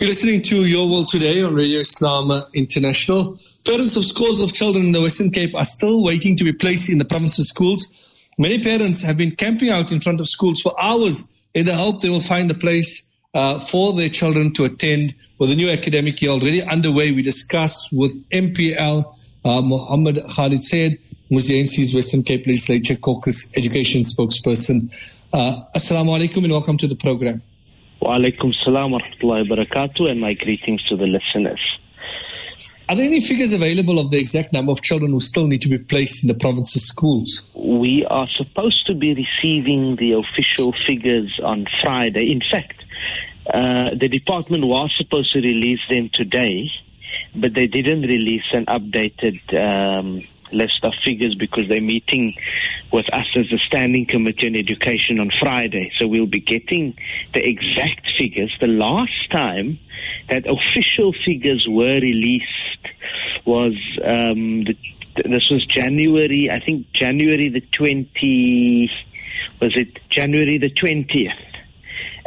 You're listening to Your World Today on Radio Islam International. Parents of scores of children in the Western Cape are still waiting to be placed in the province's schools. Many parents have been camping out in front of schools for hours in the hope they will find a place uh, for their children to attend. With the new academic year already underway, we discuss with MPL uh, Muhammad Khalid Sayed, who's the ANC's Western Cape Legislature Caucus Education spokesperson. Uh, Assalamu alaikum and welcome to the program. Wa alaikum salam wa rahmatullahi wa barakatuh and my greetings to the listeners. Are there any figures available of the exact number of children who still need to be placed in the province's schools? We are supposed to be receiving the official figures on Friday. In fact, uh, the department was supposed to release them today, but they didn't release an updated um, list of figures because they're meeting with us as a standing committee on education on Friday. So we'll be getting the exact figures. The last time that official figures were released was um, the, this was January, I think January the 20, was it January the 20th?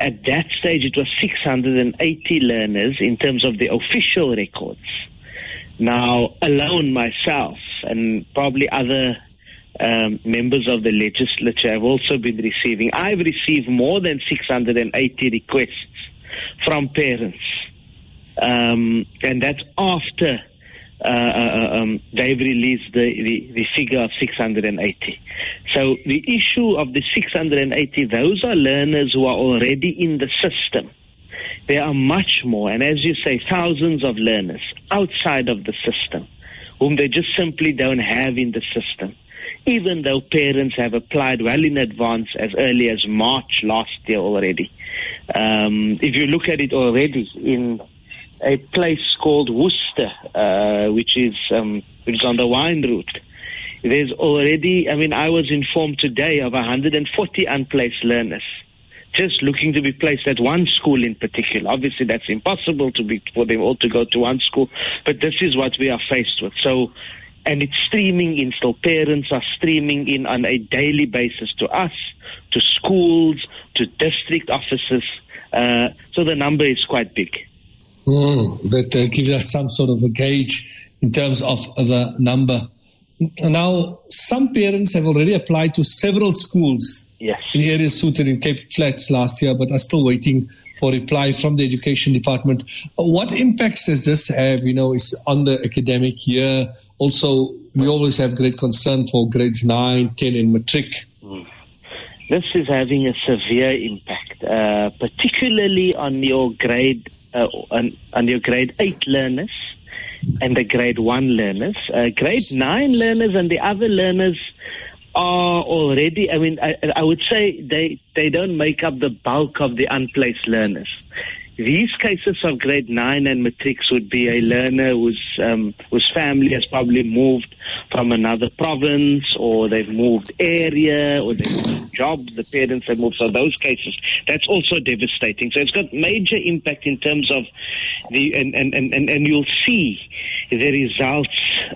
At that stage, it was 680 learners in terms of the official records. Now, alone myself and probably other um, members of the legislature have also been receiving. I've received more than 680 requests from parents, um, and that's after uh, uh, um, they've released the, the, the, figure of 680. So the issue of the 680, those are learners who are already in the system. There are much more, and as you say, thousands of learners outside of the system whom they just simply don't have in the system. Even though parents have applied well in advance as early as March last year already. Um, if you look at it already in a place called Worcester, uh, which is um, which is on the wine route, there's already. I mean, I was informed today of 140 unplaced learners just looking to be placed at one school in particular. Obviously, that's impossible to be for them all to go to one school, but this is what we are faced with. So, and it's streaming in. So parents are streaming in on a daily basis to us, to schools, to district offices. Uh, so the number is quite big. Mm, that uh, gives us some sort of a gauge in terms of the number. Now, some parents have already applied to several schools yes. in areas suited in Cape Flats last year, but are still waiting for reply from the education department. What impacts does this have, you know, it's on the academic year? Also, we always have great concern for grades 9, 10 and matric. Mm. This is having a severe impact, uh, particularly on your grade uh, on, on your grade 8 learners and the grade one learners. Uh, grade nine learners and the other learners are already, I mean, I, I would say they, they don't make up the bulk of the unplaced learners. These cases of grade nine and matrics would be a learner whose um, whose family has probably moved from another province, or they've moved area, or they've moved jobs. The parents have moved. So those cases, that's also devastating. So it's got major impact in terms of the and and and and, you'll see the results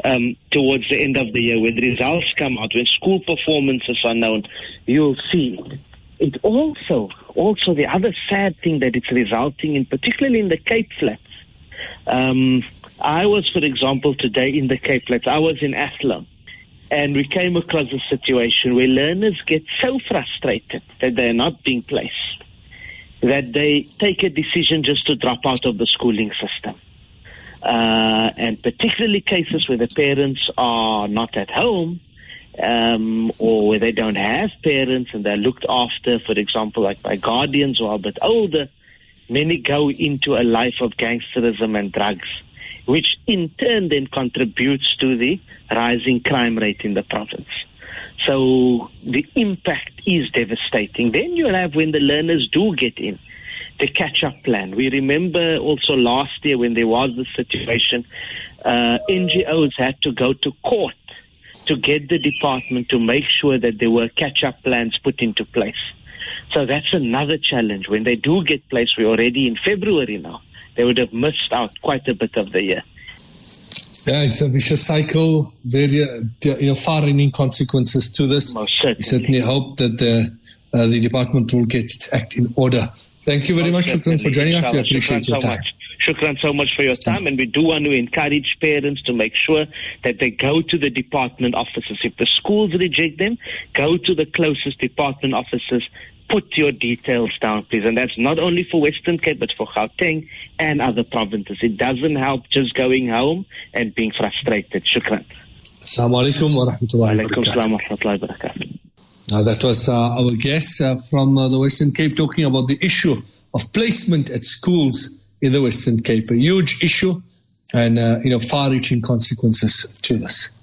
um, towards the end of the year when the results come out, when school performances are known. You'll see it also, also the other sad thing that it's resulting in, particularly in the Cape Flats. Um, I was, for example, today in the Cape Flats. I was in Athlone, and we came across a situation where learners get so frustrated that they're not being placed that they take a decision just to drop out of the schooling system. Uh, and particularly cases where the parents are not at home, um, or where they don't have parents and they're looked after, for example, like by guardians who are a bit older, many go into a life of gangsterism and drugs, which in turn then contributes to the rising crime rate in the province. So the impact is devastating. Then you have when the learners do get in, the catch-up plan. We remember also last year when there was the situation, uh, NGOs had to go to court to get the department to make sure that there were catch-up plans put into place. So that's another challenge. When they do get placed, we're already in February now. They would have missed out quite a bit of the year. Yeah, it's a vicious cycle. Very, uh, you know, far-reaching consequences to this. Most certainly. We certainly hope that the uh, the department will get its act in order. Thank you very Most much, Shukran, for joining us. We appreciate your time. Much. Shukran so much for your time, and we do want to encourage parents to make sure that they go to the department offices. If the schools reject them, go to the closest department offices. Put your details down, please. And that's not only for Western Cape, but for Gauteng and other provinces. It doesn't help just going home and being frustrated. Shukran. Assalamu alaikum wa rahmatullahi wa barakatuh. salam wa rahmatullahi wa barakatuh. Uh, that was uh, our guest uh, from uh, the Western Cape talking about the issue of placement at schools in the Western Cape. A huge issue and, uh, you know, far-reaching consequences to this.